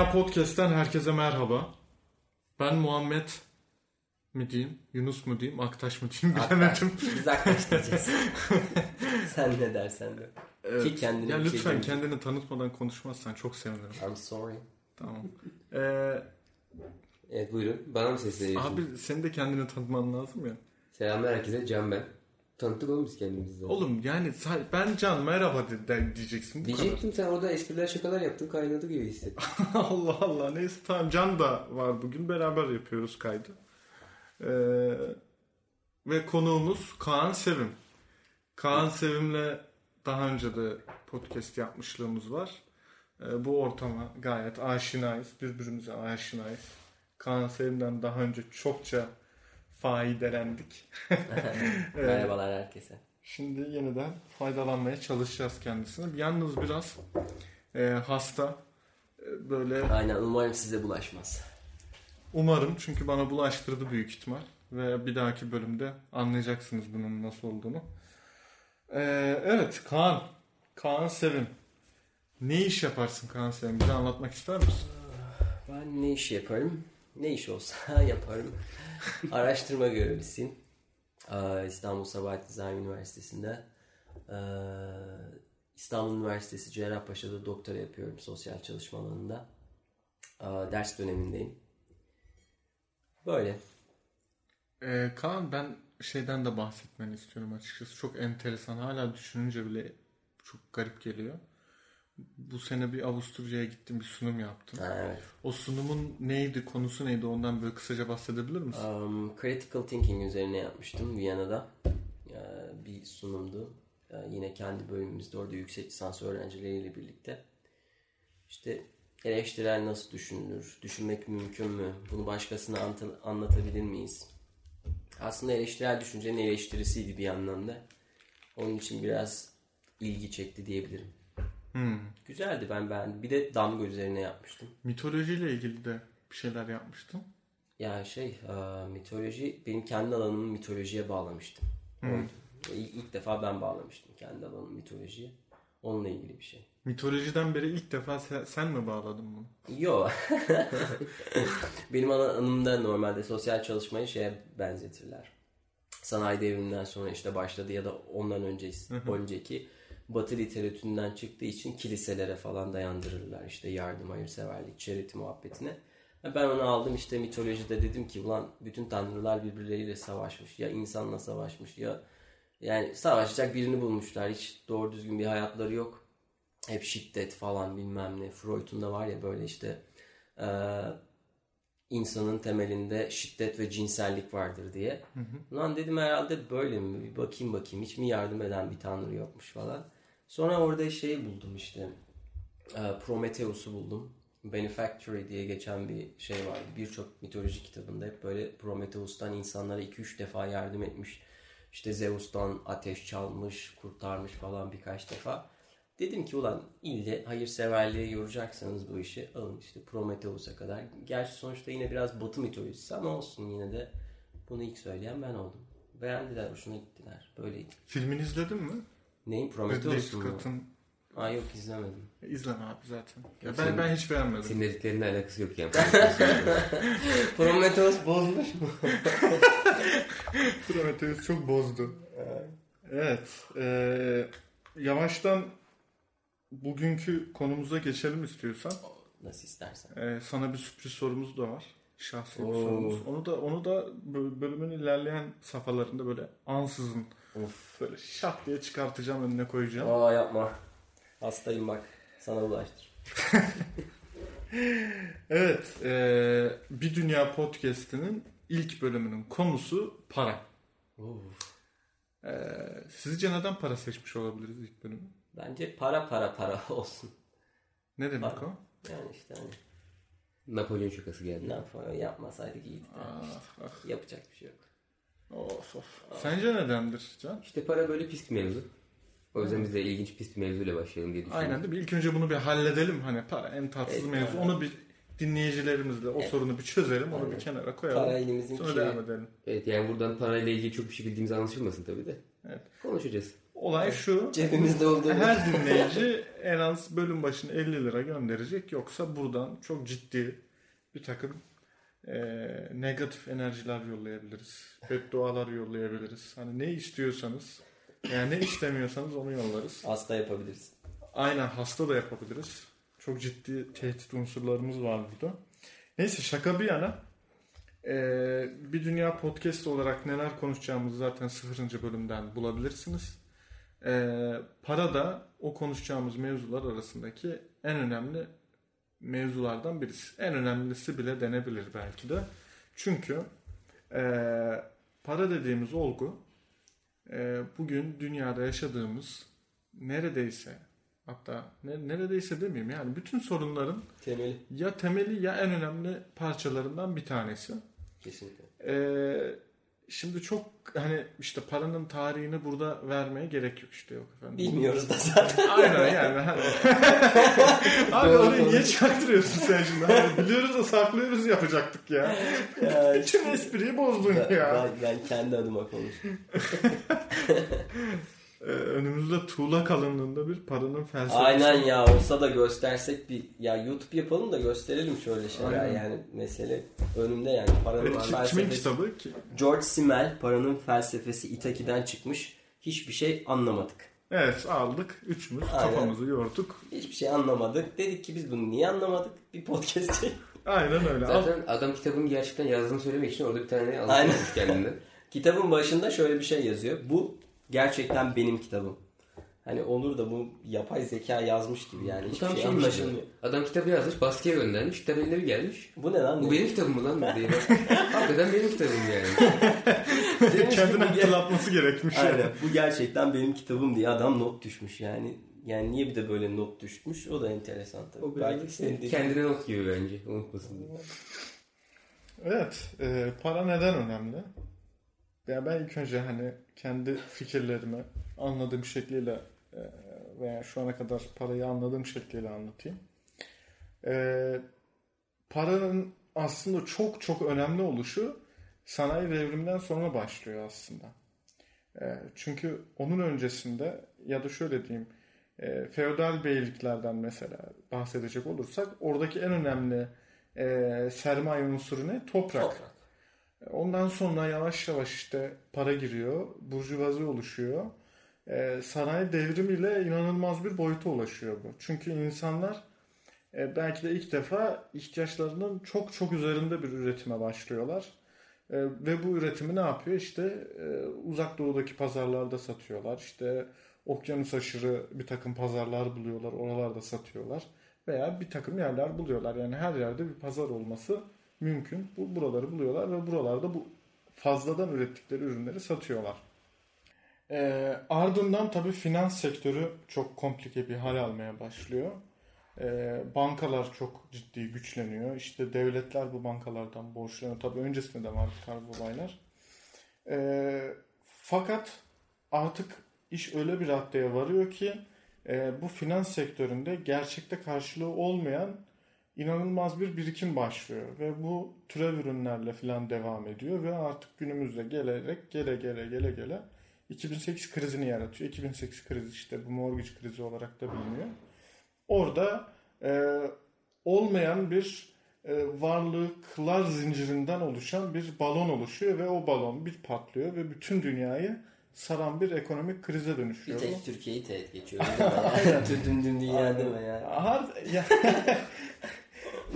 Dünya Podcast'ten herkese merhaba. Ben Muhammed mi diyeyim, Yunus mu diyeyim, Aktaş mı diyeyim bilemedim. Biz Aktaş diyeceğiz. Sen ne dersen de. Evet. Ki kendine ya bir şey lütfen deme. kendini tanıtmadan konuşmazsan çok sevinirim. I'm sorry. Tamam. Ee, Evet buyurun. Bana mı sesleniyorsun? abi senin de kendini tanıtman lazım ya. Selamlar herkese. Can ben. Tanıttık biz kendimizi. Oğlum yani ben Can merhaba de, de- diyeceksin bu Diyecektim sen orada espriler şakalar yaptın kaynadı gibi hissettim. kadar. Allah Allah neyse tamam Can da var bugün beraber yapıyoruz kaydı. Ee, ve konuğumuz Kaan Sevim. Kaan Sevim'le daha önce de podcast yapmışlığımız var. Ee, bu ortama gayet aşinayız. Birbirimize aşinayız. Kaan Sevim'den daha önce çokça faydelendik. Merhabalar herkese. Şimdi yeniden faydalanmaya çalışacağız kendisine. Yalnız biraz e, hasta. E, böyle Aynen umarım size bulaşmaz. umarım çünkü bana bulaştırdı büyük ihtimal. Ve bir dahaki bölümde anlayacaksınız bunun nasıl olduğunu. E, evet Kaan. Kaan Sevim. Ne iş yaparsın Kaan Sevim? Bize anlatmak ister misin? Ben ne iş yaparım? Ne iş olsa yaparım. Araştırma görevlisiyim. Ee, İstanbul Sabahat Design Üniversitesi'nde. Ee, İstanbul Üniversitesi Cerrahpaşa'da doktora yapıyorum sosyal çalışma alanında. Ee, Ders dönemindeyim. Böyle. E, Kaan ben şeyden de bahsetmeni istiyorum açıkçası. Çok enteresan. Hala düşününce bile çok garip geliyor. Bu sene bir Avusturya'ya gittim bir sunum yaptım. Evet. O sunumun neydi, konusu neydi ondan böyle kısaca bahsedebilir misin? Um, critical thinking üzerine yapmıştım Viyana'da. Ee, bir sunumdu. Ee, yine kendi bölümümüzde orada yüksek lisans öğrencileriyle birlikte. İşte eleştirel nasıl düşünülür? Düşünmek mümkün mü? Bunu başkasına anlatabilir miyiz? Aslında eleştirel düşüncenin eleştirisiydi bir anlamda. Onun için biraz ilgi çekti diyebilirim. Hmm. Güzeldi ben beğendim. Bir de damga üzerine yapmıştım. Mitolojiyle ilgili de bir şeyler yapmıştım. Ya şey, e, mitoloji, benim kendi alanımı mitolojiye bağlamıştım. Oydu. İlk, ilk defa ben bağlamıştım kendi alanımı mitolojiye. Onunla ilgili bir şey. Mitolojiden beri ilk defa sen, sen mi bağladın bunu? Yo. benim alanımda normalde sosyal çalışmayı şeye benzetirler. Sanayi devriminden sonra işte başladı ya da ondan önce önceki Batı literatüründen çıktığı için kiliselere falan dayandırırlar. İşte yardım, hayırseverlik, charity muhabbetine. Ha, Ben onu aldım işte mitolojide dedim ki ulan bütün tanrılar birbirleriyle savaşmış. Ya insanla savaşmış ya yani savaşacak birini bulmuşlar. Hiç doğru düzgün bir hayatları yok. Hep şiddet falan bilmem ne. Freud'un da var ya böyle işte eee, insanın temelinde şiddet ve cinsellik vardır diye. Ulan dedim herhalde böyle mi? Bir bakayım bakayım. Hiç mi yardım eden bir tanrı yokmuş falan. Sonra orada şey buldum işte. e, Prometheus'u buldum. Benefactory diye geçen bir şey vardı. Birçok mitoloji kitabında hep böyle Prometheus'tan insanlara 2-3 defa yardım etmiş. İşte Zeus'tan ateş çalmış, kurtarmış falan birkaç defa. Dedim ki ulan ille hayırseverliğe yoracaksanız bu işi alın işte Prometheus'a kadar. Gerçi sonuçta yine biraz batı mitolojisi ama olsun yine de bunu ilk söyleyen ben oldum. Beğendiler, hoşuna gittiler. Böyleydi. Filmini izledin mi? Neyin Prometheus mu? Aa yok izlemedim. İzleme abi zaten. Ya ben, senin- ben hiç beğenmedim. Senin dediklerinle alakası yok yani. Prometheus bozmuş mu? Prometheus çok bozdu. Evet. eee, yavaştan bugünkü konumuza geçelim istiyorsan. Nasıl istersen. Ee, sana bir sürpriz sorumuz da var. Şahsi bir sorumuz. Onu da onu da bö- bölümün ilerleyen safhalarında böyle ansızın Of. böyle şak diye çıkartacağım önüne koyacağım. Aa yapma. Hastayım bak. Sana bulaştır. Evet, ee, bir dünya podcast'inin ilk bölümünün konusu para. Of. Ee, sizce neden para seçmiş olabiliriz ilk bölümü? Bence para para para olsun. Ne demek Para. o? Yani işte hani Napolyon şakası geldi. yapalım yapmasaydık iyiydi. Ah, ah, Yapacak bir şey yok. Of, of. Sence nedendir Can? İşte para böyle pis bir mevzu. O yüzden biz de ilginç pis bir mevzuyla başlayalım diye düşünüyorum. Aynen mi? İlk önce bunu bir halledelim. Hani para en tatsız Evet, mevzu. para. Onu bir dinleyicilerimizle o sorunu bir çözelim. Onu Aynen. bir kenara koyalım. Para elimizin Sonra devam edelim. Evet yani buradan parayla ilgili çok bir şey bildiğimiz anlaşılmasın tabii de. Evet. Konuşacağız. olay şu. Cebimizde olduğu Her dinleyici en az bölüm başına 50 lira gönderecek. Yoksa buradan çok ciddi bir takım e, negatif enerjiler yollayabiliriz. Beddualar yollayabiliriz. Hani ne istiyorsanız yani ne istemiyorsanız onu yollarız. hasta yapabiliriz. Aynen hasta da yapabiliriz. Çok ciddi tehdit unsurlarımız var burada. Neyse şaka bir yana. Ee, bir Dünya Podcast olarak neler konuşacağımızı zaten 0. bölümden bulabilirsiniz. Ee, para da o konuşacağımız mevzular arasındaki en önemli mevzulardan birisi. En önemlisi bile denebilir belki de. Çünkü e, para dediğimiz olgu e, bugün dünyada yaşadığımız neredeyse hatta ne, neredeyse demeyeyim yani bütün sorunların Temeli. ya temeli ya en önemli parçalarından bir tanesi. Kesinlikle. Ee, şimdi çok hani işte paranın tarihini burada vermeye gerek yok işte yok efendim. Bilmiyoruz da zaten. Aynen yani. Hani- Abi orayı niye çaktırıyorsun sen şimdi? Hani biliyoruz da saklıyoruz yapacaktık ya. Ya, Tüm espriyi bozdun ben, ya. ben, ben kendi adıma konuşayım. Ee, önümüzde tuğla kalınlığında bir paranın felsefesi. Aynen ya olsa da göstersek bir ya YouTube yapalım da gösterelim şöyle şeyler Aynen. yani mesele önümde yani paranın Evet, ki- kimin felsefesi. kitabı ki? George Simmel paranın felsefesi Itaki'den çıkmış. Hiçbir şey anlamadık. Evet aldık. Üçümüz Aynen. kafamızı yorduk. Hiçbir şey anlamadık. Dedik ki biz bunu niye anlamadık? Bir podcast çek. Aynen öyle. Al- Zaten adam kitabın gerçekten yazdığını söylemek için orada bir tane anlatmış kendinden. Kitabın başında şöyle bir şey yazıyor. Bu gerçekten benim kitabım. Hani olur da bu yapay zeka yazmış gibi yani Bu hiçbir tam şey anlaşılmıyor. Adam kitabı yazmış, baskıya göndermiş, kitap eline bir gelmiş. Bu ne lan? Bu benim kitabım mı lan diye. Hakikaten benim kitabım yani. Demiş ki Kendine ger- hatırlatması gerekmiş. yani. Aynen. Bu gerçekten benim kitabım diye adam not düşmüş yani. Yani niye bir de böyle not düşmüş? O da enteresan tabii. O Belki dediğin- kendine not gibi bence. Unutmasın diye. Evet. e, para neden önemli? Ya ben ilk önce hani kendi fikirlerimi anladığım şekliyle e, veya şu ana kadar parayı anladığım şekliyle anlatayım. E, paranın aslında çok çok önemli oluşu sanayi devriminden sonra başlıyor aslında. E, çünkü onun öncesinde ya da şöyle diyeyim e, feodal beyliklerden mesela bahsedecek olursak oradaki en önemli e, sermaye unsuru ne? Toprak. Toprak. Ondan sonra yavaş yavaş işte para giriyor, burjuvazi oluşuyor. Ee, sanayi devrimiyle inanılmaz bir boyuta ulaşıyor bu. Çünkü insanlar e, belki de ilk defa ihtiyaçlarının çok çok üzerinde bir üretime başlıyorlar. E, ve bu üretimi ne yapıyor? İşte e, uzak doğudaki pazarlarda satıyorlar. İşte okyanus aşırı bir takım pazarlar buluyorlar, oralarda satıyorlar. Veya bir takım yerler buluyorlar. Yani her yerde bir pazar olması mümkün. Bu buraları buluyorlar ve buralarda bu fazladan ürettikleri ürünleri satıyorlar. Ee, ardından tabii finans sektörü çok komplike bir hal almaya başlıyor. Ee, bankalar çok ciddi güçleniyor. İşte devletler bu bankalardan borçlanıyor. Tabii öncesinde de var bu olaylar. Ee, fakat artık iş öyle bir raddeye varıyor ki e, bu finans sektöründe gerçekte karşılığı olmayan inanılmaz bir birikim başlıyor ve bu türev ürünlerle falan devam ediyor ve artık günümüzde gelerek gele gele gele gele 2008 krizini yaratıyor. 2008 krizi işte bu mortgage krizi olarak da biliniyor. Orada e, olmayan bir e, varlıklar zincirinden oluşan bir balon oluşuyor ve o balon bir patlıyor ve bütün dünyayı saran bir ekonomik krize Bir dönüşüyor. bu. tek Türkiye'yi teğet geçiyor. Tüm tüm tüm dünya değil mi ya?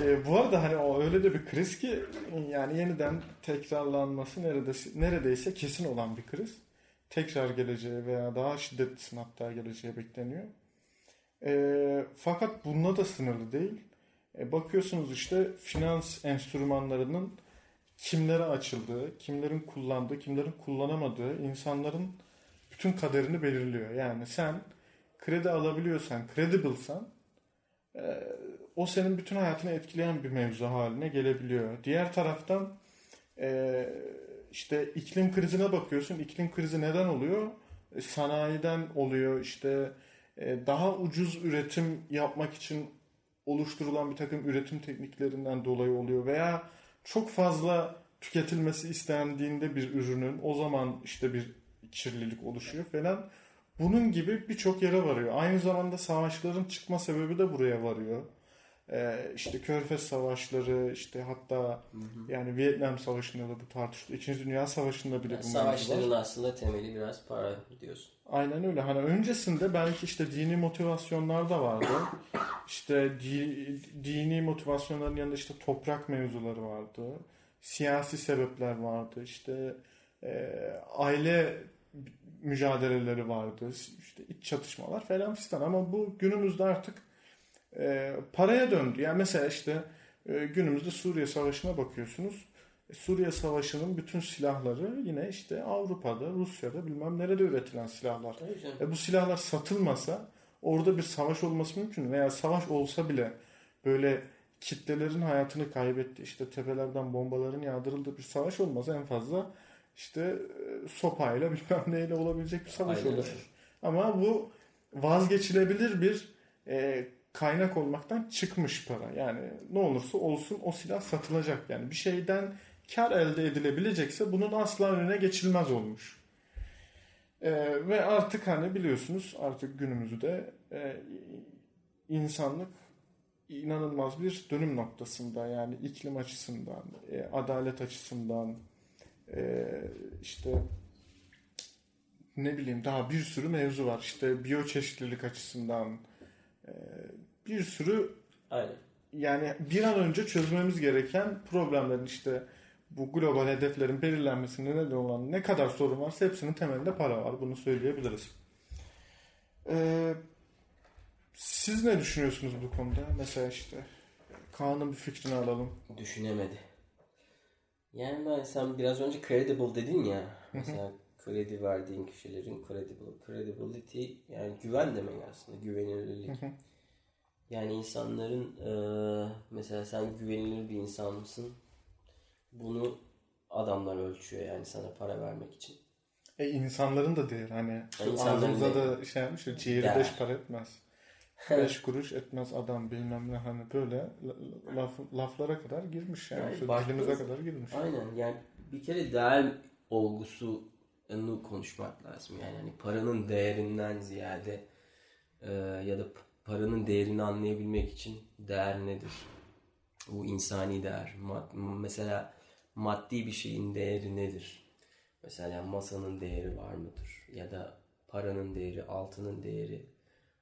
E, bu arada hani o öyle de bir kriz ki yani yeniden tekrarlanması neredeyse, neredeyse kesin olan bir kriz. Tekrar geleceği veya daha şiddetlisinin hatta geleceği bekleniyor. E, fakat bununla da sınırlı değil. E, bakıyorsunuz işte finans enstrümanlarının kimlere açıldığı, kimlerin kullandığı, kimlerin kullanamadığı insanların bütün kaderini belirliyor. Yani sen kredi alabiliyorsan, credible'san e, o senin bütün hayatını etkileyen bir mevzu haline gelebiliyor. Diğer taraftan e, işte iklim krizine bakıyorsun. İklim krizi neden oluyor? E, sanayiden oluyor. İşte e, daha ucuz üretim yapmak için oluşturulan bir takım üretim tekniklerinden dolayı oluyor veya çok fazla tüketilmesi istendiğinde bir ürünün o zaman işte bir kirlilik oluşuyor falan. bunun gibi birçok yere varıyor. Aynı zamanda savaşların çıkma sebebi de buraya varıyor. Ee, işte Körfez Savaşları, işte hatta yani Vietnam Savaşı'nda da bu tartışılıyor. İkinci Dünya Savaşı'nda bile Yani bu mevzu var. savaşların aslında temeli biraz para diyorsun. Aynen öyle. Hani öncesinde belki işte dini motivasyonlar da vardı. İşte di- dini motivasyonların yanında işte toprak mevzuları vardı. Siyasi sebepler vardı. İşte e, aile mücadeleleri vardı. İşte iç çatışmalar falan fistan. Ama bu günümüzde artık e, paraya döndü. Yani mesela işte e, günümüzde Suriye Savaşı'na bakıyorsunuz. E, Suriye Savaşı'nın bütün silahları yine işte Avrupa'da, Rusya'da bilmem nerede üretilen silahlar. E bu silahlar satılmasa orada bir savaş olması mümkün mü? Veya savaş olsa bile böyle kitlelerin hayatını kaybetti. işte tepelerden bombaların yağdırıldığı bir savaş olmaz. En fazla işte e, sopayla bilmem neyle olabilecek bir savaş Aynen olur. Ama bu vazgeçilebilir bir e, kaynak olmaktan çıkmış para. Yani ne olursa olsun o silah satılacak. Yani bir şeyden kar elde edilebilecekse bunun asla önüne geçilmez olmuş. E, ve artık hani biliyorsunuz artık günümüzde e, insanlık inanılmaz bir dönüm noktasında yani iklim açısından, e, adalet açısından, e, işte ne bileyim daha bir sürü mevzu var. İşte biyoçeşitlilik açısından e, bir sürü Aynen. yani bir an önce çözmemiz gereken problemlerin işte bu global hedeflerin belirlenmesine neden olan ne kadar sorun varsa hepsinin temelinde para var. Bunu söyleyebiliriz. Ee, siz ne düşünüyorsunuz bu konuda? Mesela işte Kaan'ın bir fikrini alalım. Düşünemedi. Yani ben sen biraz önce credible dedin ya. Mesela kredi verdiğin kişilerin credible, credibility yani güven demek aslında güvenilirlik. Yani insanların eee, mesela sen güvenilir bir insan mısın? Bunu adamlar ölçüyor yani sana para vermek için. E insanların da değeri hani İnsanların ağzımıza da şey yapmış ya ciğeri Değer. beş para etmez. Beş kuruş etmez adam bilmem ne hani böyle la- laf, laflara kadar girmiş yani. Yani dilimize kadar girmiş. Aynen yani bir kere değer olgusunu konuşmak lazım. Yani hani paranın değerinden ziyade eee, ya da paranın değerini anlayabilmek için değer nedir? Bu insani değer. Mad- mesela maddi bir şeyin değeri nedir? Mesela masanın değeri var mıdır? Ya da paranın değeri, altının değeri.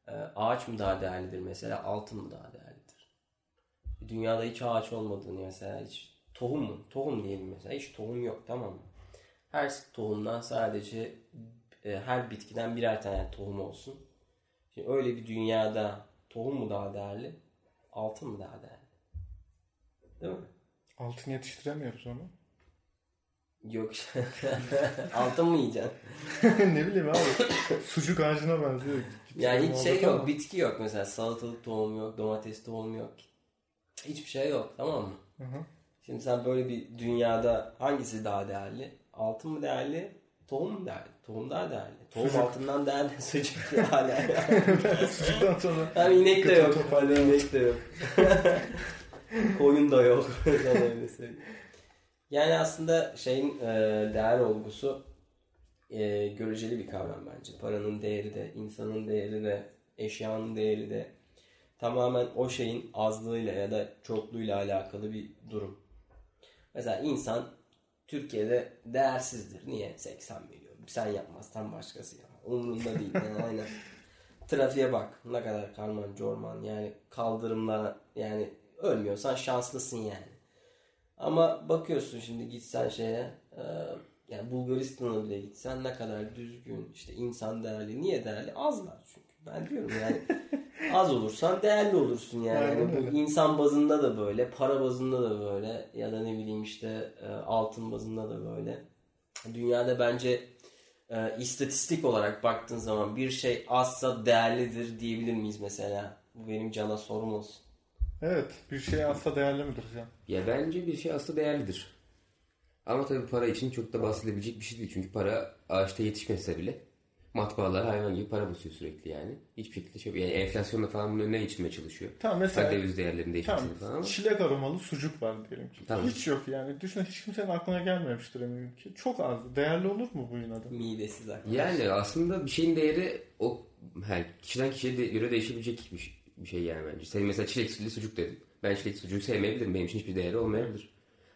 Eee, ağaç mı daha değerlidir mesela? Altın mı daha değerlidir? Dünyada hiç ağaç olmadığını mesela hiç tohum mu? Tohum diyelim mesela. Hiç tohum yok tamam mı? Her tohumdan sadece e, her bitkiden birer tane tohum olsun. Şimdi öyle bir dünyada tohum mu daha değerli? Altın mı daha değerli? Değil mi? Altın yetiştiremiyoruz onu. Yok. Altın mı yiyeceksin? ne bileyim abi. Sucuk ağacına benziyor. Yani hiç şey Muhabbet ama. yok. Bitki yok mesela. Salatalık tohumu yok. Domates tohumu yok. Hiçbir şey yok. Tamam mı? Hı hı. Şimdi sen böyle bir dünyada hangisi daha değerli? Altın mı değerli? Tohum değerli? Tohum daha değerli. Tohum Sucuk. altından değerli. Sucuk değerli. Sucuktan sonra Hem inek de yok. inek de yok. Koyun da yok. Yani aslında şeyin e, değer olgusu e, göreceli bir kavram bence. Paranın değeri de, insanın değeri de, eşyanın değeri de tamamen o şeyin azlığıyla ya da çokluğuyla alakalı bir durum. Mesela insan Türkiye'de değersizdir. Niye? 80 milyon. Sen yapmazsan başkası yapar. Umurunda değil. Yani aynen. Trafiğe bak. Ne kadar karman corman. Yani kaldırımlara yani ölmüyorsan şanslısın yani. Ama bakıyorsun şimdi gitsen şeye e, yani Bulgaristan'a bile gitsen ne kadar düzgün işte insan değerli. Niye değerli? Azlar çünkü. Ben diyorum yani az olursan değerli olursun yani. Aynen Yani bu insan bazında da böyle, para bazında da böyle ya da ne bileyim işte e, altın bazında da böyle. Dünyada bence e, istatistik olarak baktığın zaman bir şey azsa değerlidir diyebilir miyiz mesela? Bu benim cana sorum olsun. evet bir şey asla değerli midir can? Ya bence bir şey aslında değerlidir. Ama tabii para için çok da bahsedilebilecek bir şey değil. Çünkü para ağaçta yetişmese bile Matbaalar hayvan gibi para basıyor sürekli yani. Hiçbir şekilde şey yani enflasyonla falan bunun önüne geçirmeye çalışıyor. Tamam Mesela mesela döviz değerlerinin değişmesini tamam, falan ama. çilek aromalı sucuk var diyelim ki. Tamam. Hiç yok yani. Düşün hiç kimsenin aklına gelmemiştir eminim ki. Çok az. Değerli olur mu bu yine de? Midesiz arkadaş. Yani aslında bir şeyin değeri o yani kişiden kişiye de, göre değişebilecek bir, şey- bir şey yani bence. Senin mesela çilekli sucuk dedin. Ben çilekli sucuğu sevmeyebilirim. Benim için hiçbir değeri olmayabilir.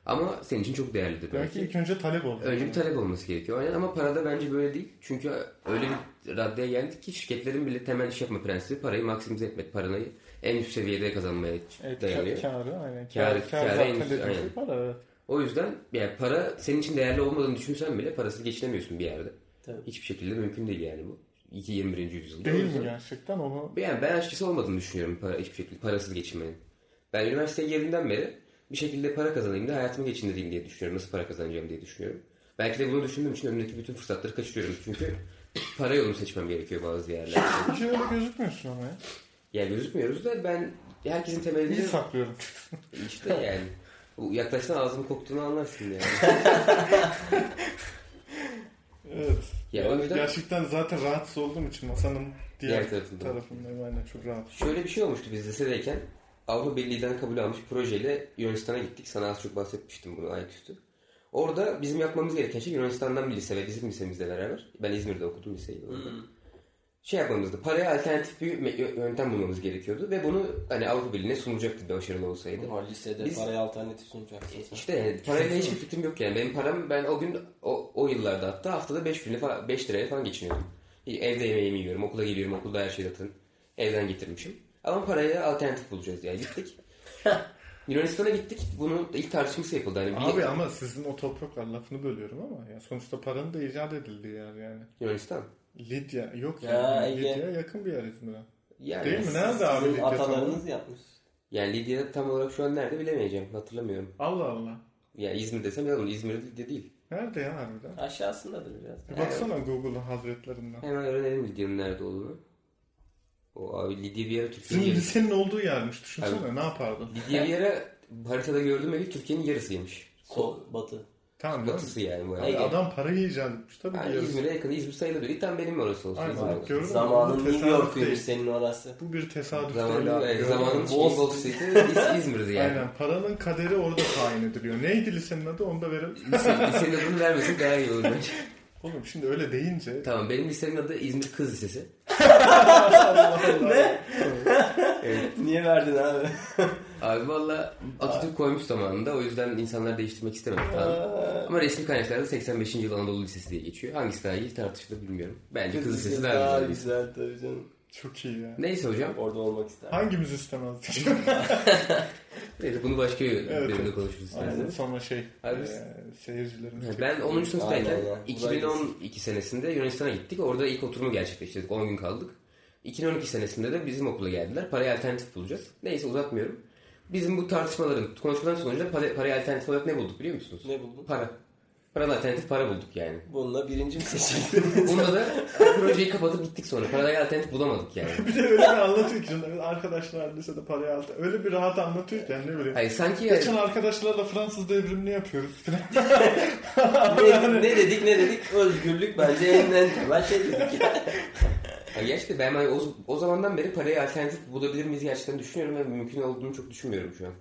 Ama senin için çok değerlidir Demek ki belki. ilk önce talep oldu. Önce bir talep olması gerekiyor. Aynen ama parada bence böyle değil. Çünkü öyle bir raddeye geldik ki şirketlerin bile temel iş yapma prensibi parayı maksimize etmek. Parayı en üst seviyede kazanmaya Evet, dayanıyor. kâ- kârı aynen. Kârı- Kârı, kârı zaten en üst- aynen. şey para evet. O yüzden yani para senin için değerli olmadığını düşünsen bile parasız geçinemiyorsun bir yerde. Tabii. Hiçbir şekilde mümkün değil yani bu. 2 21. yüzyılda. Değil mi gerçekten onu? Yani ben açıkçası olmadığını düşünüyorum para, hiçbir şekilde parasız geçinmenin. Ben üniversiteye girdiğimden beri bir şekilde para kazanayım da hayatımı geçindireyim diye düşünüyorum. Nasıl para kazanacağım diye düşünüyorum. Belki de bunu düşündüğüm için önümdeki bütün fırsatları kaçırıyorum. Çünkü para yolunu seçmem gerekiyor bazı yerlerde. Hiç öyle gözükmüyorsun ama ya. Yani gözükmüyoruz da ben herkesin temelinde saklıyorum. işte yani. Bu yaklaşsan ağzının koktuğunu anlarsın yani. Evet. Ya yüzden Gerçekten zaten rahatsız olduğum için masanın diğer, Diğer tarafında. tarafındayım. Aynen çok rahat. Şöyle bir şey olmuştu biz lisedeyken. Avrupa Birliği'den kabul almış projeyle Yunanistan'a gittik. Sana az çok bahsetmiştim bunu ayaküstü. Orada bizim yapmamız gereken şey Yunanistan'dan bir lise ve bizim lisemizle beraber. Ben İzmir'de okudum liseyi. orada. Şey yapmamızdı. Paraya alternatif bir yöntem bulmamız gerekiyordu. Ve bunu hani Avrupa Birliği'ne sunulacaktı bir başarılı olsaydı. Ama lisede Biz- paraya alternatif sunacaksın sen. İşte yani parayla hiçbir fikrim yok yani. Benim param ben o gün o, o yıllarda hatta haftada 5 bin falan 5 liraya falan geçiniyordum. Evde yemeğimi yiyorum, okula geliyorum, okulda her şey zaten evden getirmişim. Ama paraya alternatif bulacağız yani gittik. Yunanistan'a gittik. Bunun ilk tartışması yapıldı. Hani bir- Abi ama sizin o topraklar lafını bölüyorum ama ya sonuçta paranın da icat edildiği yer yani. Yunanistan. Lidya yok Ya, yani. Ege. Lidya yakın bir yer İzmir'e. Yani, Değil mi? Nerede abi Lidya tam atalarınız yapmış. yani Lidya tam olarak şu an nerede bilemeyeceğim. Hatırlamıyorum. Allah Allah. Yani İzmir desem yalan. İzmir Lidya değil. Nerede ya harbiden? Aşağısındadır biraz. Bir baksana Google'ın hazretlerinden. Hemen öğrenelim Lidya'nın nerede olduğunu. O abi Lidya Sizin Türkiye'nin yarısı. lisenin olduğu yermiş. Düşünsene ne yapardın? Lidya bir ara haritada gördüğüm evi Türkiye'nin yarısıymış. Sol, batı. Tamam? Batısı yani bu Abi arada. adam parayı icat etmiş tabii. Yani. İzmir'e yakın. İzmir sayılır. Tam benim orası olsun. Aynen, bak? Zamanın New York'uymuş senin orası. Bu bir tesadüf değil abi. mü? zamanın Wall Street. Street'i İz- İzmir'di yani. Aynen. Paranın kaderi orada tayin ediliyor. Neydi lisenin adı? Onu da verelim. Lise, lisenin adını vermesin daha iyi olur bence. Oğlum şimdi öyle deyince Tamam benim lisemin adı İzmir Kız Lisesi. Ne? Niye verdin abi? Abi valla Atatürk koymuş zamanında o yüzden insanlar değiştirmek istemedi falan. Ama resmi kaynaklarda 85. yıl Anadolu Lisesi diye geçiyor. Hangisi daha iyi tartışılır bilmiyorum. Bence Kız Lisesi daha, daha güzel. güzel tabii canım. Çok iyi ya. Neyse hocam. Orada olmak ister. Hangimiz istemezdik? Neyse bunu başka bir bölümde evet. konuşuruz. Aynen. isterseniz. Sonra şey Abi e, seyircilerimiz. Ben 10. sınıftayken Aynen ya. 2012 senesinde Yunanistan'a gittik. Orada ilk oturumu gerçekleştirdik. 10 gün kaldık. 2012 senesinde de bizim okula geldiler. Paraya alternatif bulacağız. Neyse uzatmıyorum. Bizim bu tartışmaların, konuşmaların sonucunda para, paraya alternatif olarak ne bulduk biliyor musunuz? Ne buldun? Para. Paralı alternatif para bulduk yani. Bununla birinci mi seçildin? Bunda da projeyi kapatıp gittik sonra. Paraya alternatif bulamadık yani. Bir de öyle bir anlatıyor ki şimdi arkadaşlar lisede parayı aldı. Öyle bir rahat anlatıyor ki yani ne bileyim. Hayır sanki Geçen arkadaşlarla Fransız devrimini yapıyoruz ne, ne dedik ne dedik? Özgürlük bence en en temel şey dedik ya. Ya gerçekten ben hani o, o zamandan beri paraya alternatif bulabilir miyiz gerçekten düşünüyorum ve mümkün olduğunu çok düşünmüyorum şu an.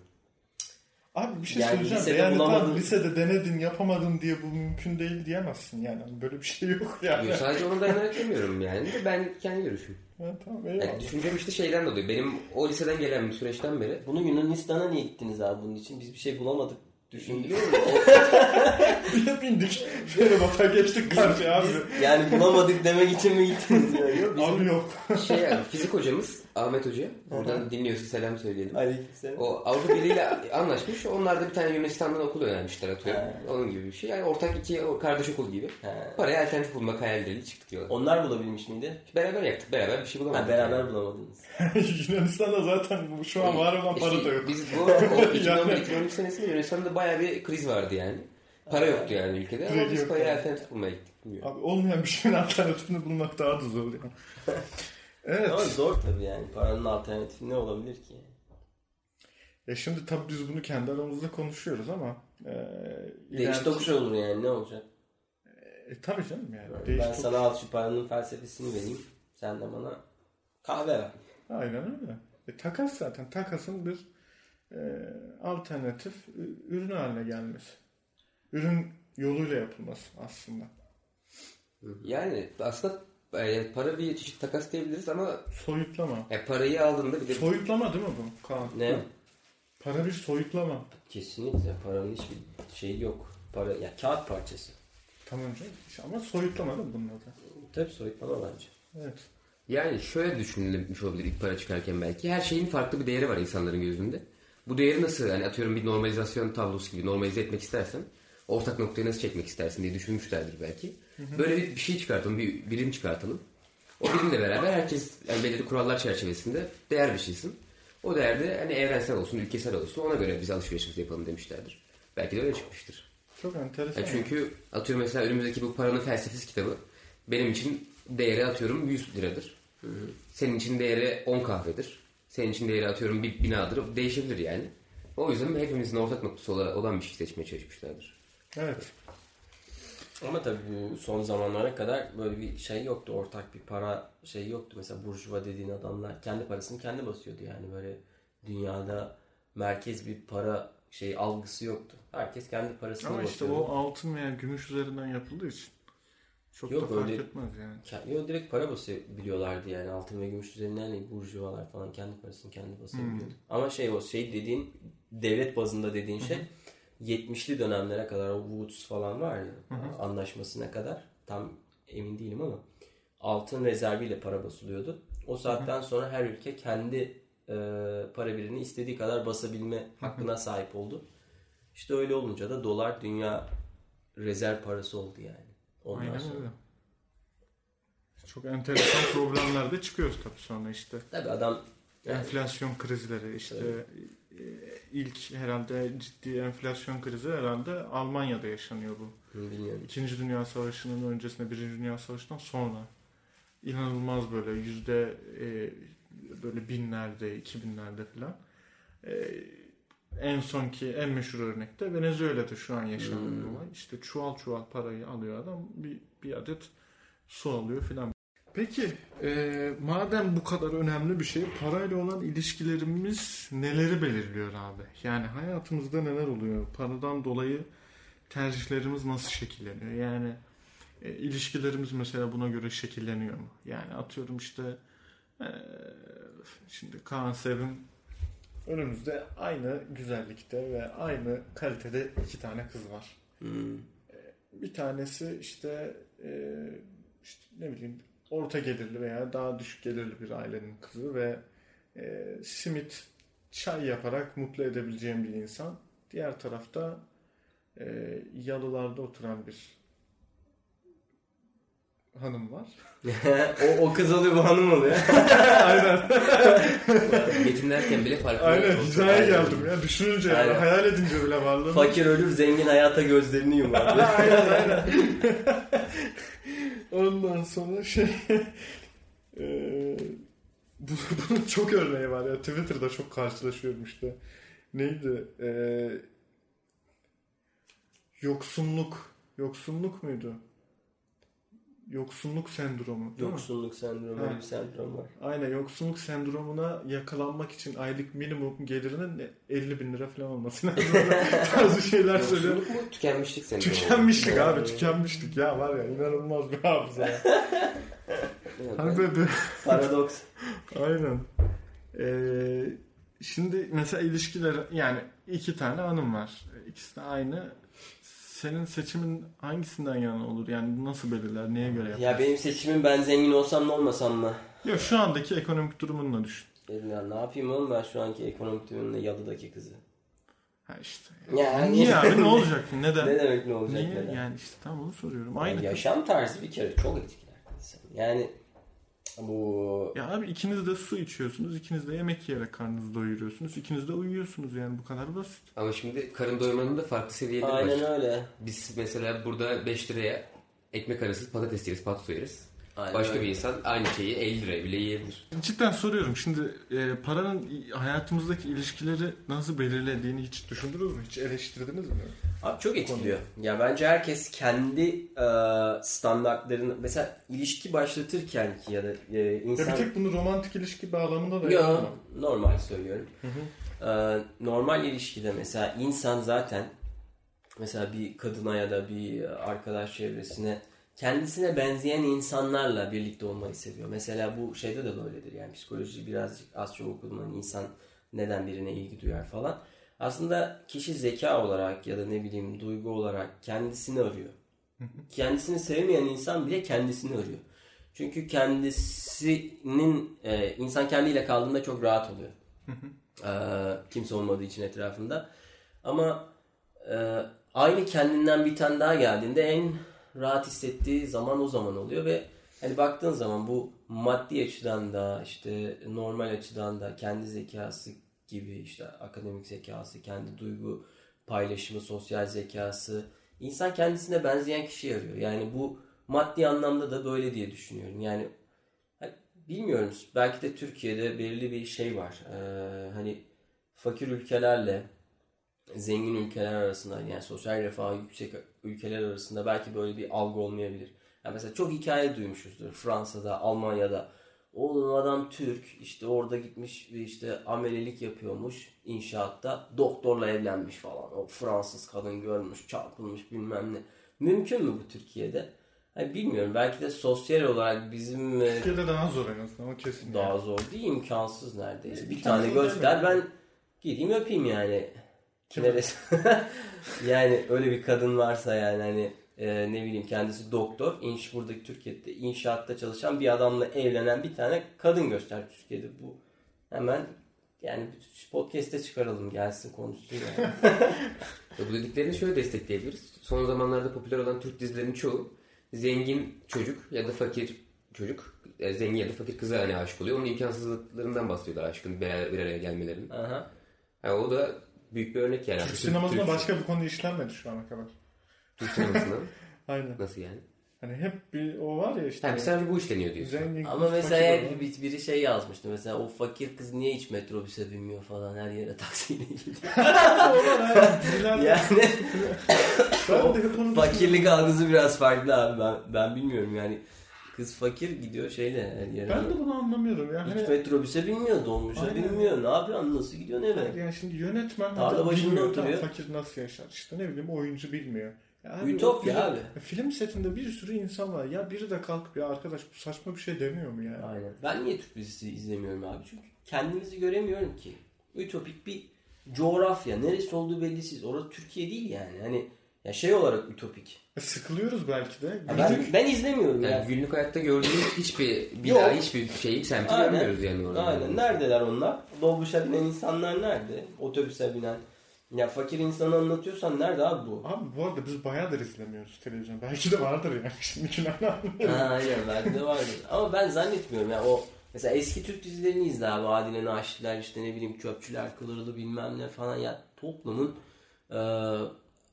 Abi bir şey Yani söyleyeceğim. lisede de yani bulamadın. lisede denedin yapamadın diye bu mümkün değil diyemezsin yani. Böyle bir şey yok yani. Yok, sadece ona dayanarak demiyorum yani. De ben kendi görüşüm. Ha, tamam eyvallah. Yani düşüncem işte şeyden dolayı. Benim o liseden gelen bir süreçten beri Bunu Yunanistan'a niye gittiniz abi bunun için? Biz bir şey bulamadık. Düşündük. Bir de bindik. Feribota geçtik karşıya abi. Biz yani bulamadık demek için mi gittiniz yani? Yok, Abi yok. şey yani fizik hocamız Ahmet Hoca. Buradan dinliyorsa selam söyleyelim. Aleykümselam. O Avrupa Birliği ile anlaşmış. Onlar da bir tane Yunanistan'dan okul önermişler atıyorum. Onun gibi bir şey. Yani ortak iki kardeş okul gibi. Ha. Paraya alternatif bulmak hayalleriyle çıktık yola. Onlar bulabilmiş miydi? Beraber yaptık. Beraber bir şey bulamadık. Ha, beraber yani. bulamadınız. Yunanistan'da zaten şu an var olan para İşte da yok. Biz bu o 2011-2012 senesinde Yunanistan'da bayağı bir kriz vardı yani. Para yoktu yani ülkede ama biz yok paraya yani. alternatif bulmaya gittik. Bilmiyorum. Abi olmayan bir şeyin alternatifini bulmak daha da zor yani. Evet. Ama zor tabii yani. Paranın alternatifi ne olabilir ki? Ya şimdi tabii biz bunu kendi aramızda konuşuyoruz ama e, Değiş tokuş olur yani ne olacak? E, tabii canım yani. Ben Değiş tokuş- sana al şu paranın felsefesini vereyim. Sen de bana kahve ver. Aynen öyle. E, takas zaten. Takasın bir e, alternatif ürün haline gelmesi. Ürün yoluyla yapılması aslında. Yani aslında e, para bir çeşit takas diyebiliriz ama Soyutlama. e, parayı aldığında bir de Soyutlama değil mi bu Kaan? Ne? Para bir soyutlama. Kesinlikle paranın hiçbir şeyi yok. Para ya kağıt parçası. Tamam canım. Ama soyutlama değil mi bunun adı? Tabii soyutlama bence. Evet. Yani şöyle düşünülmüş olabilir ilk para çıkarken belki. Her şeyin farklı bir değeri var insanların gözünde. Bu değeri nasıl hani atıyorum bir normalizasyon tablosu gibi normalize etmek istersen ortak noktayı nasıl çekmek istersin diye düşünmüşlerdir belki. Böyle bir, bir şey çıkartalım, bir birim çıkartalım. O birimle beraber herkes yani belirli kurallar çerçevesinde değer biçilsin. O değer de hani evrensel olsun, ülkesel olsun ona göre biz alışverişimizi yapalım demişlerdir. Belki de öyle çıkmıştır. Çok enteresan. Ya çünkü atıyorum mesela önümüzdeki bu paranın felsefesi kitabı benim için değeri atıyorum 100 liradır. Senin için değeri 10 kahvedir. Senin için değeri atıyorum bir binadır. Değişebilir yani. O yüzden hepimizin ortak noktası ola- olan bir şey seçmeye çalışmışlardır. Evet. Ama tabii bu son zamanlara kadar böyle bir şey yoktu. Ortak bir para şey yoktu. Mesela burjuva dediğin adamlar kendi parasını kendi basıyordu yani böyle dünyada merkez bir para şey algısı yoktu. Herkes kendi parasını Ama işte basıyordu. o altın veya gümüş üzerinden yapıldığı için çok Yok, da fark öyle- etmez yani. Ke- Yo, direkt para basabiliyorlardı yani altın ve gümüş üzerinden değil burjuvalar falan kendi parasını kendi basabiliyordu. Ama şey o şey dediğin devlet bazında dediğin şey 70'li dönemlere kadar o Woods falan var ya anlaşmasına kadar tam emin değilim ama altın rezerviyle para basılıyordu. O saatten sonra her ülke kendi e, para birini istediği kadar basabilme hakkına sahip oldu. İşte öyle olunca da dolar dünya rezerv parası oldu yani. Ondan Aynen sonra. öyle. Çok enteresan problemler de çıkıyor tabii sonra işte. Tabii adam yani Enflasyon krizleri işte e, ilk herhalde ciddi enflasyon krizi herhalde Almanya'da yaşanıyor bu. bilmiyorum. İkinci Dünya Savaşı'nın öncesinde Birinci Dünya Savaşı'ndan sonra inanılmaz böyle yüzde e, böyle binlerde, iki binlerde falan. E, en sonki en meşhur örnekte Venezuela'da şu an yaşanan Hmm. olay. İşte çuval çuval parayı alıyor adam bir, bir adet su alıyor filan. Peki e, madem bu kadar önemli bir şey parayla olan ilişkilerimiz neleri belirliyor abi? Yani hayatımızda neler oluyor? Paradan dolayı tercihlerimiz nasıl şekilleniyor? Yani e, ilişkilerimiz mesela buna göre şekilleniyor mu? Yani atıyorum işte e, şimdi Kaan Sevim önümüzde aynı güzellikte ve aynı kalitede iki tane kız var. Hmm. Bir tanesi işte, e, işte ne bileyim orta gelirli veya daha düşük gelirli bir ailenin kızı ve e, simit çay yaparak mutlu edebileceğim bir insan. Diğer tarafta e, yalılarda oturan bir hanım var. o, o kız oluyor bu hanım oluyor. Yetimlerken bile farklı. Aynen hizaya Aynen. geldim ya. Düşününce yani, Aynen. hayal edince bile varlığını. Fakir ölür zengin hayata gözlerini yumar. aynen aynen. Ondan sonra şey bu, bunun çok örneği var ya. Twitter'da çok karşılaşıyorum işte. Neydi? Eee yoksunluk. Yoksunluk muydu? Yoksunluk sendromu. değil mi? Sendromu öyle bir sendrom var. Aynen yoksunluk sendromuna yakalanmak için aylık minimum gelirinin 50 bin lira falan olması lazım. Tarzı şeyler söylüyor. Yoksulluk mu? Tükenmişlik sendromu. Tükenmişlik abi Evet. tükenmişlik ya var ya inanılmaz bir hafıza ya. Evet, Hani böyle bir- Paradoks. aynen. Ee, şimdi mesela ilişkiler yani iki tane hanım var. İkisi de aynı. Senin seçimin hangisinden yana olur? Yani nasıl belirler? Neye göre yapar? Ya benim seçimim ben zengin olsam ne olmasam mı? Yok şu andaki ekonomik durumunla düşün. Ya ne yapayım oğlum ben şu anki ekonomik durumda yalıdaki kızı. Ha işte. Yani- Niye abi ne olacak? Neden? Ne demek ne olacak Niye? neden? Yani işte tam onu soruyorum. Yani Aynı kız. yaşam tarzı bir kere çok etkiler. Yani bu Ya abi ikiniz de su içiyorsunuz, ikiniz de yemek yiyerek karnınızı doyuruyorsunuz, ikiniz de uyuyorsunuz yani bu kadar basit. Ama şimdi karın doyurmanın da farklı seviyeleri var. aynen öyle. Biz mesela burada 5 liraya ekmek arası patates yeriz, patso yeriz. Aynen Başka öyle. bir insan aynı şeyi 50 liraya bile yiyebilir. Cidden soruyorum şimdi e, paranın hayatımızdaki ilişkileri nasıl belirlediğini hiç düşündünüz mü? Hiç eleştirdiniz mi? Abi çok etkiliyor. Ya bence herkes kendi e, standartlarını mesela ilişki başlatırken ki ya da e, Ya insan bir tek bunu romantik ilişki bağlamında da yapamam. normal söylüyorum. Ee, normal ilişkide mesela insan zaten mesela bir kadına ya da bir arkadaş çevresine kendisine benzeyen insanlarla birlikte olmayı seviyor. Mesela bu şeyde de böyledir. Yani psikoloji birazcık az çok okudum. Hani insan neden birine ilgi duyar falan. Aslında kişi zeka olarak ya da ne bileyim duygu olarak kendisini arıyor. Kendisini sevmeyen insan bile kendisini arıyor. Çünkü kendisinin e, insan kendiyle kaldığında çok rahat oluyor. E, kimse olmadığı için etrafında. Ama e, aynı kendinden bir tane daha geldiğinde en rahat hissettiği zaman o zaman oluyor ve hani baktığın zaman bu maddi açıdan da işte normal açıdan da kendi zekası gibi işte akademik zekası, kendi duygu paylaşımı, sosyal zekası insan kendisine benzeyen kişi arıyor. Yani bu maddi anlamda da böyle diye düşünüyorum. Yani hani bilmiyorum belki de Türkiye'de belirli bir şey var. Ee, hani fakir ülkelerle zengin ülkeler arasında yani sosyal refahı yüksek ülkeler arasında belki böyle bir algı olmayabilir. Yani mesela çok hikaye duymuşuzdur Fransa'da, Almanya'da. Oğlum adam Türk işte orada gitmiş işte amelelik yapıyormuş inşaatta doktorla evlenmiş falan. O Fransız kadın görmüş çarpılmış bilmem ne. Mümkün mü bu Türkiye'de? Hani bilmiyorum belki de sosyal olarak bizim e, Türkiye'de daha zor en azından o kesin. daha zor değil imkansız neredeyse. Bir İmkansız tane göster ben gideyim öpeyim yani. Neresi? yani öyle bir kadın varsa yani hani e, ne bileyim kendisi doktor. İnş buradaki Türkiye'de inşaatta çalışan bir adamla evlenen bir tane kadın göster Türkiye'de bu. Hemen yani şu podcast'e çıkaralım gelsin konuşsun yani. Ya Bu dediklerini şöyle destekleyebiliriz. Son zamanlarda popüler olan Türk dizilerinin çoğu zengin çocuk ya da fakir çocuk, yani zengin ya da fakir kıza hani aşık oluyor. Onun imkansızlıklarından bahsediyorlar aşkın bir araya gelmelerinin. Aha. Yani o da büyük bir örnek yani. Türk sinemasında başka bir konu işlenmedi şu ana kadar. Türk sinemasında. Aynen. Nasıl yani? Hani hep bir o var ya işte. Yani sadece bu işleniyor diyorsun. Zengin Ama mesela bir, biri şey yazmıştı. Mesela o fakir kız niye hiç metrobüse binmiyor falan her yere taksiyle gidiyor. Yani fakirlik algısı biraz farklı abi. Ben, ben bilmiyorum yani. Kız fakir gidiyor şeyle her yere. Ben de bunu anlamıyorum. Yani Hiç hani, metrobüse binmiyor, dolmuşa Aynen. binmiyor. Ne yapıyorsun? Nasıl gidiyorsun eve? yani şimdi yönetmen Tarla başında oturuyor. fakir nasıl yaşar? İşte ne bileyim oyuncu bilmiyor. Ya abi, Ütopya film, abi. Film setinde bir sürü insan var. Ya biri de kalkıp ya arkadaş bu saçma bir şey demiyor mu ya? Aynen. Ben niye Türk dizisi izlemiyorum abi? Çünkü kendimizi göremiyorum ki. Ütopik bir coğrafya. Neresi olduğu bellisiz. Orası Türkiye değil yani. Hani ya şey olarak ütopik. E, Sıkılıyoruz belki de. Ya ben, Güldük. ben izlemiyorum Yani yani. günlük hayatta gördüğümüz hiçbir bina, Yok. hiçbir şeyi, semti Aynen. görmüyoruz yani orada. Aynen. Neredeler onlar? Dolmuşa binen insanlar nerede? Otobüse binen. Ya fakir insanı anlatıyorsan nerede abi bu? Abi bu arada biz bayağıdır izlemiyoruz televizyon. Belki de vardır yani. Şimdikilerden anlamıyorum. Aynen belki de vardır. Ama ben zannetmiyorum ya o mesela eski Türk dizilerini izle abi. Adile Naşitler işte ne bileyim Çöpçüler, Kılırlı bilmem ne falan ya toplumun e,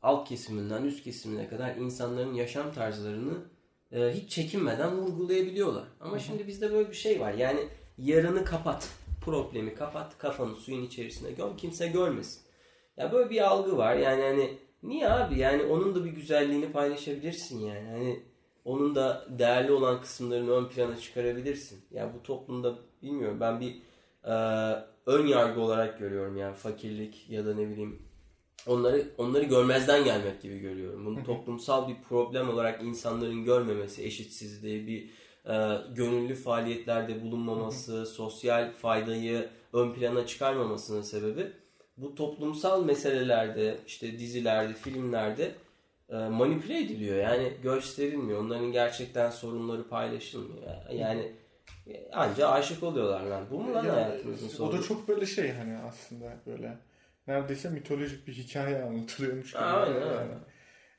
alt kesiminden üst kesimine kadar insanların yaşam tarzlarını e, hiç çekinmeden vurgulayabiliyorlar. Ama şimdi bizde böyle bir şey var. Yani yarını kapat. Problemi kapat. Kafanı suyun içerisine göm. Kimse görmesin. Ya böyle bir algı var. Yani hani niye abi? Yani onun da bir güzelliğini paylaşabilirsin yani. Hani onun da değerli olan kısımlarını ön plana çıkarabilirsin. Ya bu toplumda bilmiyorum ben bir e, ön yargı olarak görüyorum yani fakirlik ya da ne bileyim onları onları görmezden gelmek gibi görüyorum. Bunu toplumsal bir problem olarak insanların görmemesi, eşitsizliği, bir e, gönüllü faaliyetlerde bulunmaması, sosyal faydayı ön plana çıkarmamasının sebebi bu toplumsal meselelerde, işte dizilerde, filmlerde e, manipüle ediliyor. Yani gösterilmiyor. Onların gerçekten sorunları paylaşılmıyor. Yani e, anca aşık oluyorlar lan. Bu mu lan Ya, hayatımızın o sorunu? da çok böyle şey hani aslında böyle neredeyse mitolojik bir hikaye anlatılıyormuş gibi. Aynen, yani. aynen.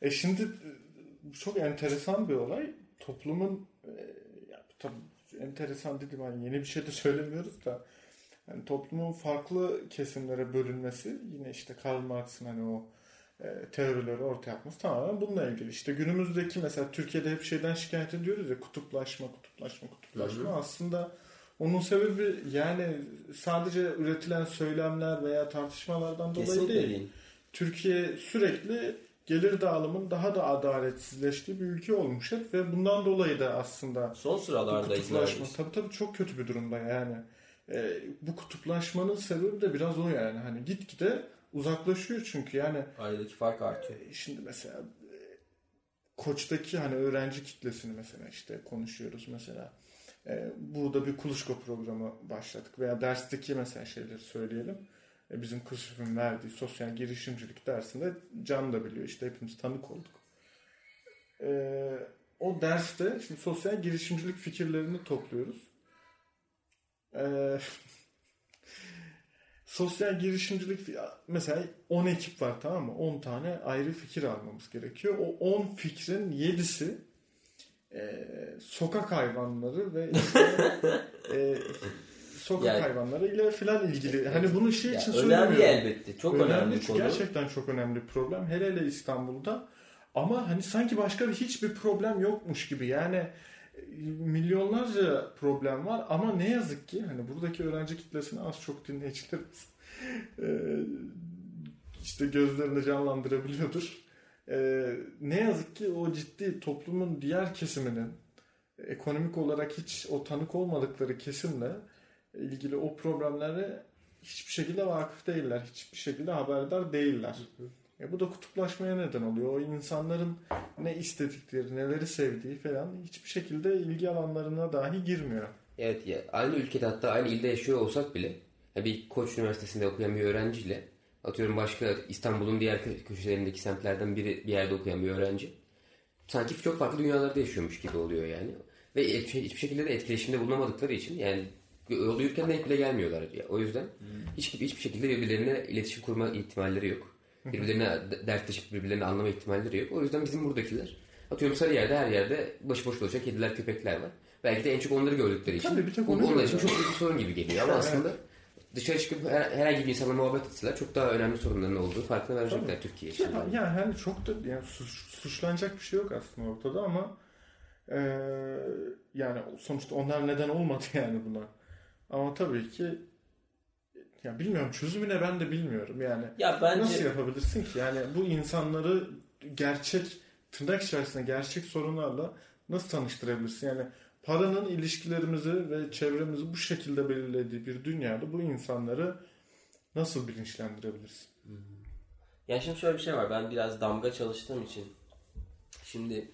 E şimdi e, çok enteresan bir olay. Toplumun e, ya, tabii enteresan dedim hani yeni bir şey de söylemiyoruz da yani toplumun farklı kesimlere bölünmesi yine işte Karl Marx'ın hani o e, teorileri ortaya atması tamamen bununla ilgili. İşte günümüzdeki mesela Türkiye'de hep şeyden şikayet ediyoruz ya kutuplaşma, kutuplaşma, kutuplaşma. Aslında onun sebebi yani sadece üretilen söylemler veya tartışmalardan dolayı Kesinlikle değil. değil. Türkiye sürekli gelir dağılımının daha da adaletsizleştiği bir ülke olmuş hep ve bundan dolayı da aslında Son sıralarda kutuplaşma tabii tabii çok kötü bir durumda yani. E, bu kutuplaşmanın sebebi de biraz o yani. Hani gitgide uzaklaşıyor çünkü yani Aradaki fark artıyor. e, Şimdi mesela e, Koç'taki hani öğrenci kitlesini mesela işte konuşuyoruz mesela. E, burada bir kuluçka programı başladık veya dersteki mesela şeyleri söyleyelim. E, bizim kışın verdiği sosyal girişimcilik dersinde Can da biliyor işte hepimiz tanık olduk. E, o derste şimdi sosyal girişimcilik fikirlerini topluyoruz. Sosyal girişimcilik mesela 10 ekip var tamam mı? 10 tane ayrı fikir almamız gerekiyor. O 10 fikrin 7'si e, sokak hayvanları ve işte, e, sokak Yani- hayvanları ile filan ilgili. Hani bunu şey için önemli söylemiyorum. elbette. Çok önemli, çünkü konu. Gerçekten çok önemli bir problem. Hele hele İstanbul'da. Ama hani sanki başka bir hiçbir problem yokmuş gibi. Yani e, milyonlarca problem var ama ne yazık ki hani buradaki öğrenci kitlesini az çok dinleyicilerimiz e, işte gözlerini canlandırabiliyordur. E, ne yazık ki o ciddi toplumun diğer kesiminin ekonomik olarak hiç o tanık olmadıkları kesimle ilgili o problemlere hiçbir şekilde vakıf değiller. Hiçbir şekilde haberdar değiller. E bu da kutuplaşmaya neden oluyor. O insanların ne istedikleri, neleri sevdiği falan hiçbir şekilde ilgi alanlarına dahi girmiyor. Evet ya aynı ülkede hatta aynı ilde yaşıyor olsak bile bir Koç Üniversitesi'nde okuyan bir öğrenciyle atıyorum başka İstanbul'un diğer kö- köşelerindeki semtlerden biri bir yerde okuyan bir öğrenci sanki çok farklı dünyalarda yaşıyormuş gibi oluyor yani. Ve hiçbir şekilde de etkileşimde bulunamadıkları için yani yol yürürken denk bile gelmiyorlar. Ya. O yüzden hiç, hiçbir şekilde birbirlerine iletişim kurma ihtimalleri yok. Birbirlerine de- dertleşip birbirlerini anlama ihtimalleri yok. O yüzden bizim buradakiler atıyorum Sarıyer'de her yerde başıboş dolaşan kediler köpekler var. Belki de en çok onları gördükleri için Tabii, bir tek onu onlar için çok büyük bir sorun gibi geliyor. Ama aslında dışarı çıkıp her- herhangi bir insanla muhabbet etseler çok daha önemli sorunların olduğu farkına verecekler Türkiye için. Ya, yani hani çok da yani suç, suçlanacak bir şey yok aslında ortada ama e, yani sonuçta onlar neden olmadı yani buna. Ama tabii ki ya bilmiyorum çözümü ne ben de bilmiyorum yani. Ya bence Nasıl yapabilirsin ki? Yani bu insanları gerçek tırnak içerisinde gerçek sorunlarla nasıl tanıştırabilirsin? Yani paranın ilişkilerimizi ve çevremizi bu şekilde belirlediği bir dünyada bu insanları nasıl bilinçlendirebilirsin? Ya şimdi şöyle bir şey var. Ben biraz damga çalıştığım için şimdi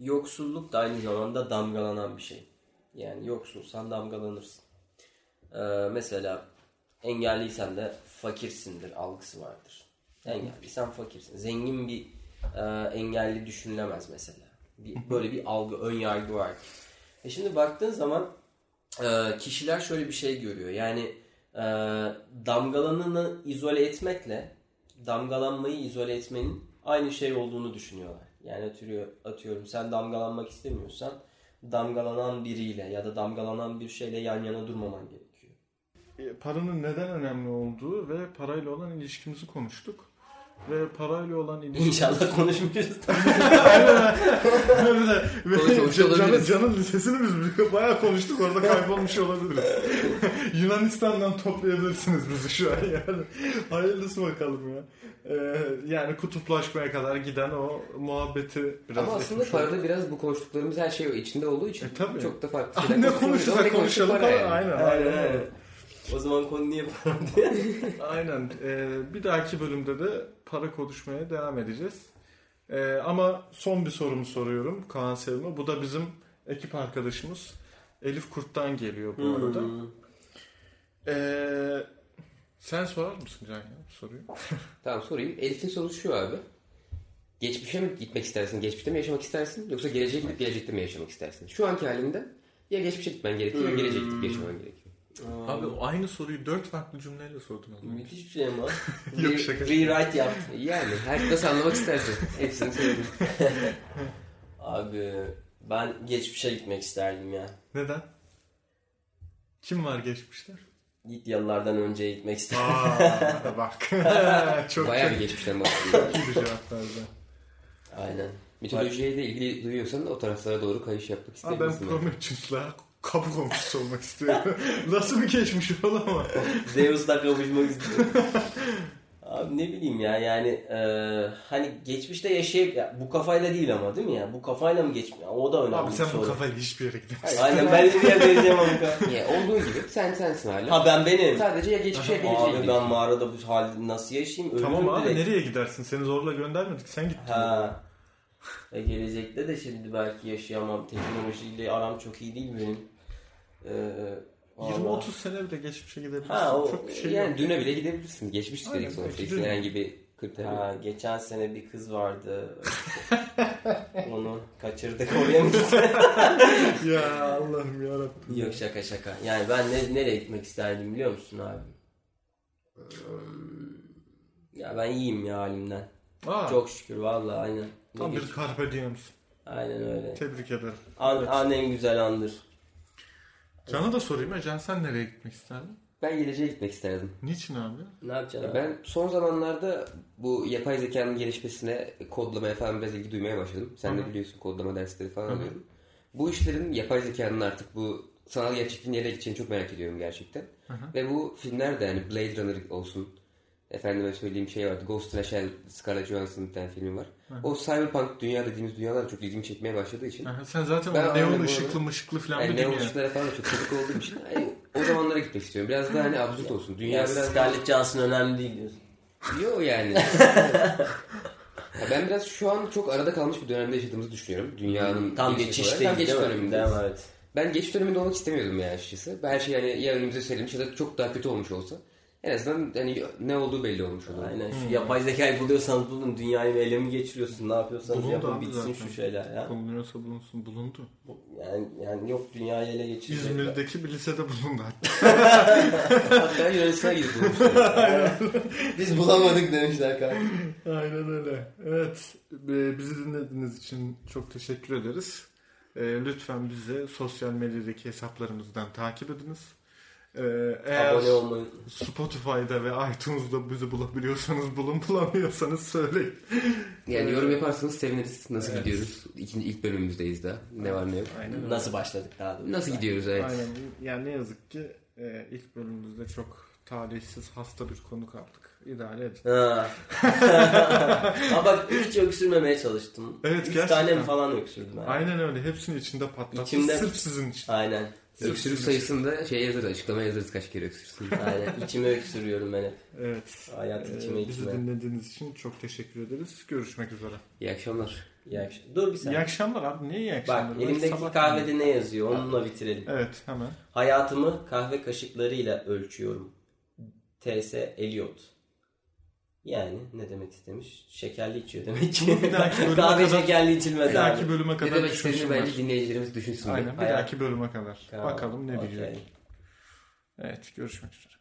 yoksulluk da aynı zamanda damgalanan bir şey. Yani yoksulsan damgalanırsın. Ee, mesela engelliysen de fakirsindir algısı vardır. Engelliysen fakirsin. Zengin bir e, engelli düşünülemez mesela. Bir, böyle bir algı, ön yargı var. E şimdi baktığın zaman e, kişiler şöyle bir şey görüyor. Yani e, damgalanını izole etmekle damgalanmayı izole etmenin aynı şey olduğunu düşünüyorlar. Yani atıyor, atıyorum sen damgalanmak istemiyorsan damgalanan biriyle ya da damgalanan bir şeyle yan yana durmaman gerekiyor. E, paranın neden önemli olduğu ve parayla olan ilişkimizi konuştuk. Ve parayla olan ilişkimiz... İnşallah konuşmayacağız. Canın, canın lisesini biz bayağı konuştuk orada kaybolmuş olabiliriz. Yunanistan'dan toplayabilirsiniz bizi şu an yani. Hayırlısı bakalım ya. Ee, yani kutuplaşmaya kadar giden o muhabbeti biraz Ama aslında parada biraz bu konuştuklarımız her şey içinde olduğu için E, tabii. çok da farklı Ah, şeyler ne konuşursak konuşalım. para yani. Aynen, Aynen, aynen, aynen. aynen. o zaman konu niye para diye. Aynen. Ee, bir dahaki bölümde de para konuşmaya devam edeceğiz. Ee, ama son bir sorumu soruyorum Kaan Sevim'e. Bu da bizim ekip arkadaşımız Elif Kurt'tan geliyor bu arada. Hmm. Ee, sen sorar mısın Can ya bu soruyu? Tamam sorayım. Elif'in sorusu şu abi. Geçmişe mi gitmek istersin? Geçmişte mi yaşamak istersin? Yoksa geleceğe gidip gelecekte mi yaşamak istersin? Şu anki halinde ya geçmişe gitmen gerekiyor ya geleceğe gidip yaşaman gerekiyor. Abi aynı soruyu dört farklı cümleyle sordun önce. Müthiş bir şey ama. Yok, Re- şaka. Rewrite yaptım. Yani her nasıl anlamak istersin. Hepsini söyledim. Abi ben geçmişe gitmek isterdim ya. Neden? Kim var geçmişte? Lidyalılardan önce gitmek isterdim. Aa bak. çok Bayağı çok bir geçmişten bahsediyor. iyi bir cevap verdi. Aynen. Mitolojiye de ilgili duyuyorsan o taraflara doğru kayış yapmak Abi ister ben? Prometheus'la kapı komşusu olmak istiyorum. Nasıl bir geçmiş oğlum ama? Zeus'la kavuşmak istiyorum. Abi ne bileyim ya yani e, hani geçmişte yaşayıp ya bu kafayla değil ama değil mi ya? Bu kafayla mı geçmiş? O da önemli Abi sen bu soru. kafayla hiçbir yere gidemezsin. Aynen ben de bir yerde yaşayamam bu kafa. Ya olduğu gibi sen sensin hala. Ha ben benim. Sadece ya geçmişe geleceğe Abi gidiyorsun. ben mağarada bu halde nasıl yaşayayım? Ölürüm Tamam abi direkt. nereye gidersin? Seni zorla göndermedik. Sen gittin. Ha. E gelecekte de şimdi belki yaşayamam. Teknolojiyle aram çok iyi değil benim. Ee, Allah. 20-30 sene bile geçmişe gidebilirsin. Ha, o- Çok bir şey yani yok. düne bile gidebilirsin. Geçmiş Aynen, dedik sonuçta. herhangi bir kriter yok. Ha, geçen sene bir kız vardı. Onu kaçırdık oraya mı ya Allah'ım yarabbim. Yok şaka şaka. Yani ben ne, nereye gitmek isterdim biliyor musun abi? Hmm, Ya ben iyiyim ya halimden. Aa, Çok şükür vallahi aynen. Ne tam bir carpe diem'sin. Aynen öyle. Tebrik ederim. An, Evet. an en güzel andır. Can'a da sorayım ya. Can sen nereye gitmek isterdin? Ben geleceğe gitmek isterdim. Niçin abi? Ne yapacaksın abi? Ben son zamanlarda bu yapay zekanın gelişmesine, kodlamaya falan biraz ilgi duymaya başladım. Sen de biliyorsun kodlama dersleri falan hı. alıyorum. Bu işlerin yapay zekanın artık bu sanal gerçekliğin nereye gideceğini çok merak ediyorum gerçekten. Hı hı. Ve bu filmler de yani Blade Runner olsun. Efendime söyleyeyim şey vardı. Ghost in a Shell, Scarlett Johansson'ın bir tane filmi var. Hı hı. O cyberpunk dünya dediğimiz dünyalar çok ilgimi çekmeye başladığı için. Aha, sen zaten Ben o neon arada- ışıklı mışıklı falan Yani bir neon ışıklara falan çok çabuk olduğum için yani o zamanlara gitmek istiyorum. Biraz daha hani absürt olsun. Dünya Ya biraz Scarlett Johansson önemli değil diyorsun. Yok yani. Ya ben biraz şu an çok arada kalmış bir dönemde yaşadığımızı düşünüyorum. Dünyanın Tam Tam geçiş değil mi? dönemindeyiz. Değil mi? Evet. Ben geçiş döneminde olmak istemiyordum ya açıkçası. Her şey yani ya önümüze serilmiş ya da çok daha kötü olmuş olsa. En azından hani ne olduğu belli olmuş olur. Aynen şu Hmm. yapay zekayı buluyorsanız bulun. Dünyayı ele mi geçiriyorsun? Ne yapıyorsanız Bulundu yapın bitsin zaten. şu şeyler ya. Bulunuyorsa bulunsun. Bulundu. Yani, yani yok dünyayı ele geçirecek. İzmir'deki bir lisede bulundu hatta. Hatta Yunanistan'a gidip. Biz bulamadık demişler kanka. Aynen öyle. Evet. e, Bizi dinlediğiniz için çok teşekkür ederiz. E, Lütfen bizi sosyal medyadaki hesaplarımızdan takip ediniz. E, Eğer Abone olmayı. Spotify'da ve iTunes'da bizi bulabiliyorsanız bulun bulamıyorsanız söyleyin. Yani yorum yaparsanız seviniriz. Nasıl Evet. gidiyoruz? İkinci, ilk bölümümüzdeyiz daha. Ne var ne yok. Aynen öyle. Nasıl başladık daha doğrusu? Nasıl gidiyoruz evet. Aynen. Yani ne yazık ki e, ilk bölümümüzde çok talihsiz hasta bir konuk aldık. İdare edin. Ha. Ama bak hiç öksürmemeye çalıştım. Evet, Üç gerçekten. tane mi falan öksürdüm. Yani. Aynen öyle. Hepsini içinde patlattı. İçimde- Sırf sizin için. Aynen. Öksürük sayısını da şey yazarız. Açıklamaya yazarız kaç kere öksürsün. Aynen. İçime öksürüyorum ben hep. Evet. Hayat Ee, içime bizi içime. dinlediğiniz için çok teşekkür ederiz. Görüşmek üzere. İyi akşamlar. İyi akşam. Dur bir İyi saniye. akşamlar abi. Niye iyi akşamlar? Bak elimdeki sabah- kahvede ne yazıyor? Onunla bitirelim. Evet hemen. Hayatımı kahve kaşıklarıyla ölçüyorum. T.S. Eliot. Yani ne demek istemiş? Şekerli içiyor demek ki. Bir dahaki bölüme kahve kadar- şekerli içilmez Bir dahaki bölüme Ne kadar demek istediğini bence dinleyicilerimiz düşünsün. Aynen bir dahaki bölüme kadar. Tamam, Bakalım ne okey. diyecek. Evet görüşmek üzere.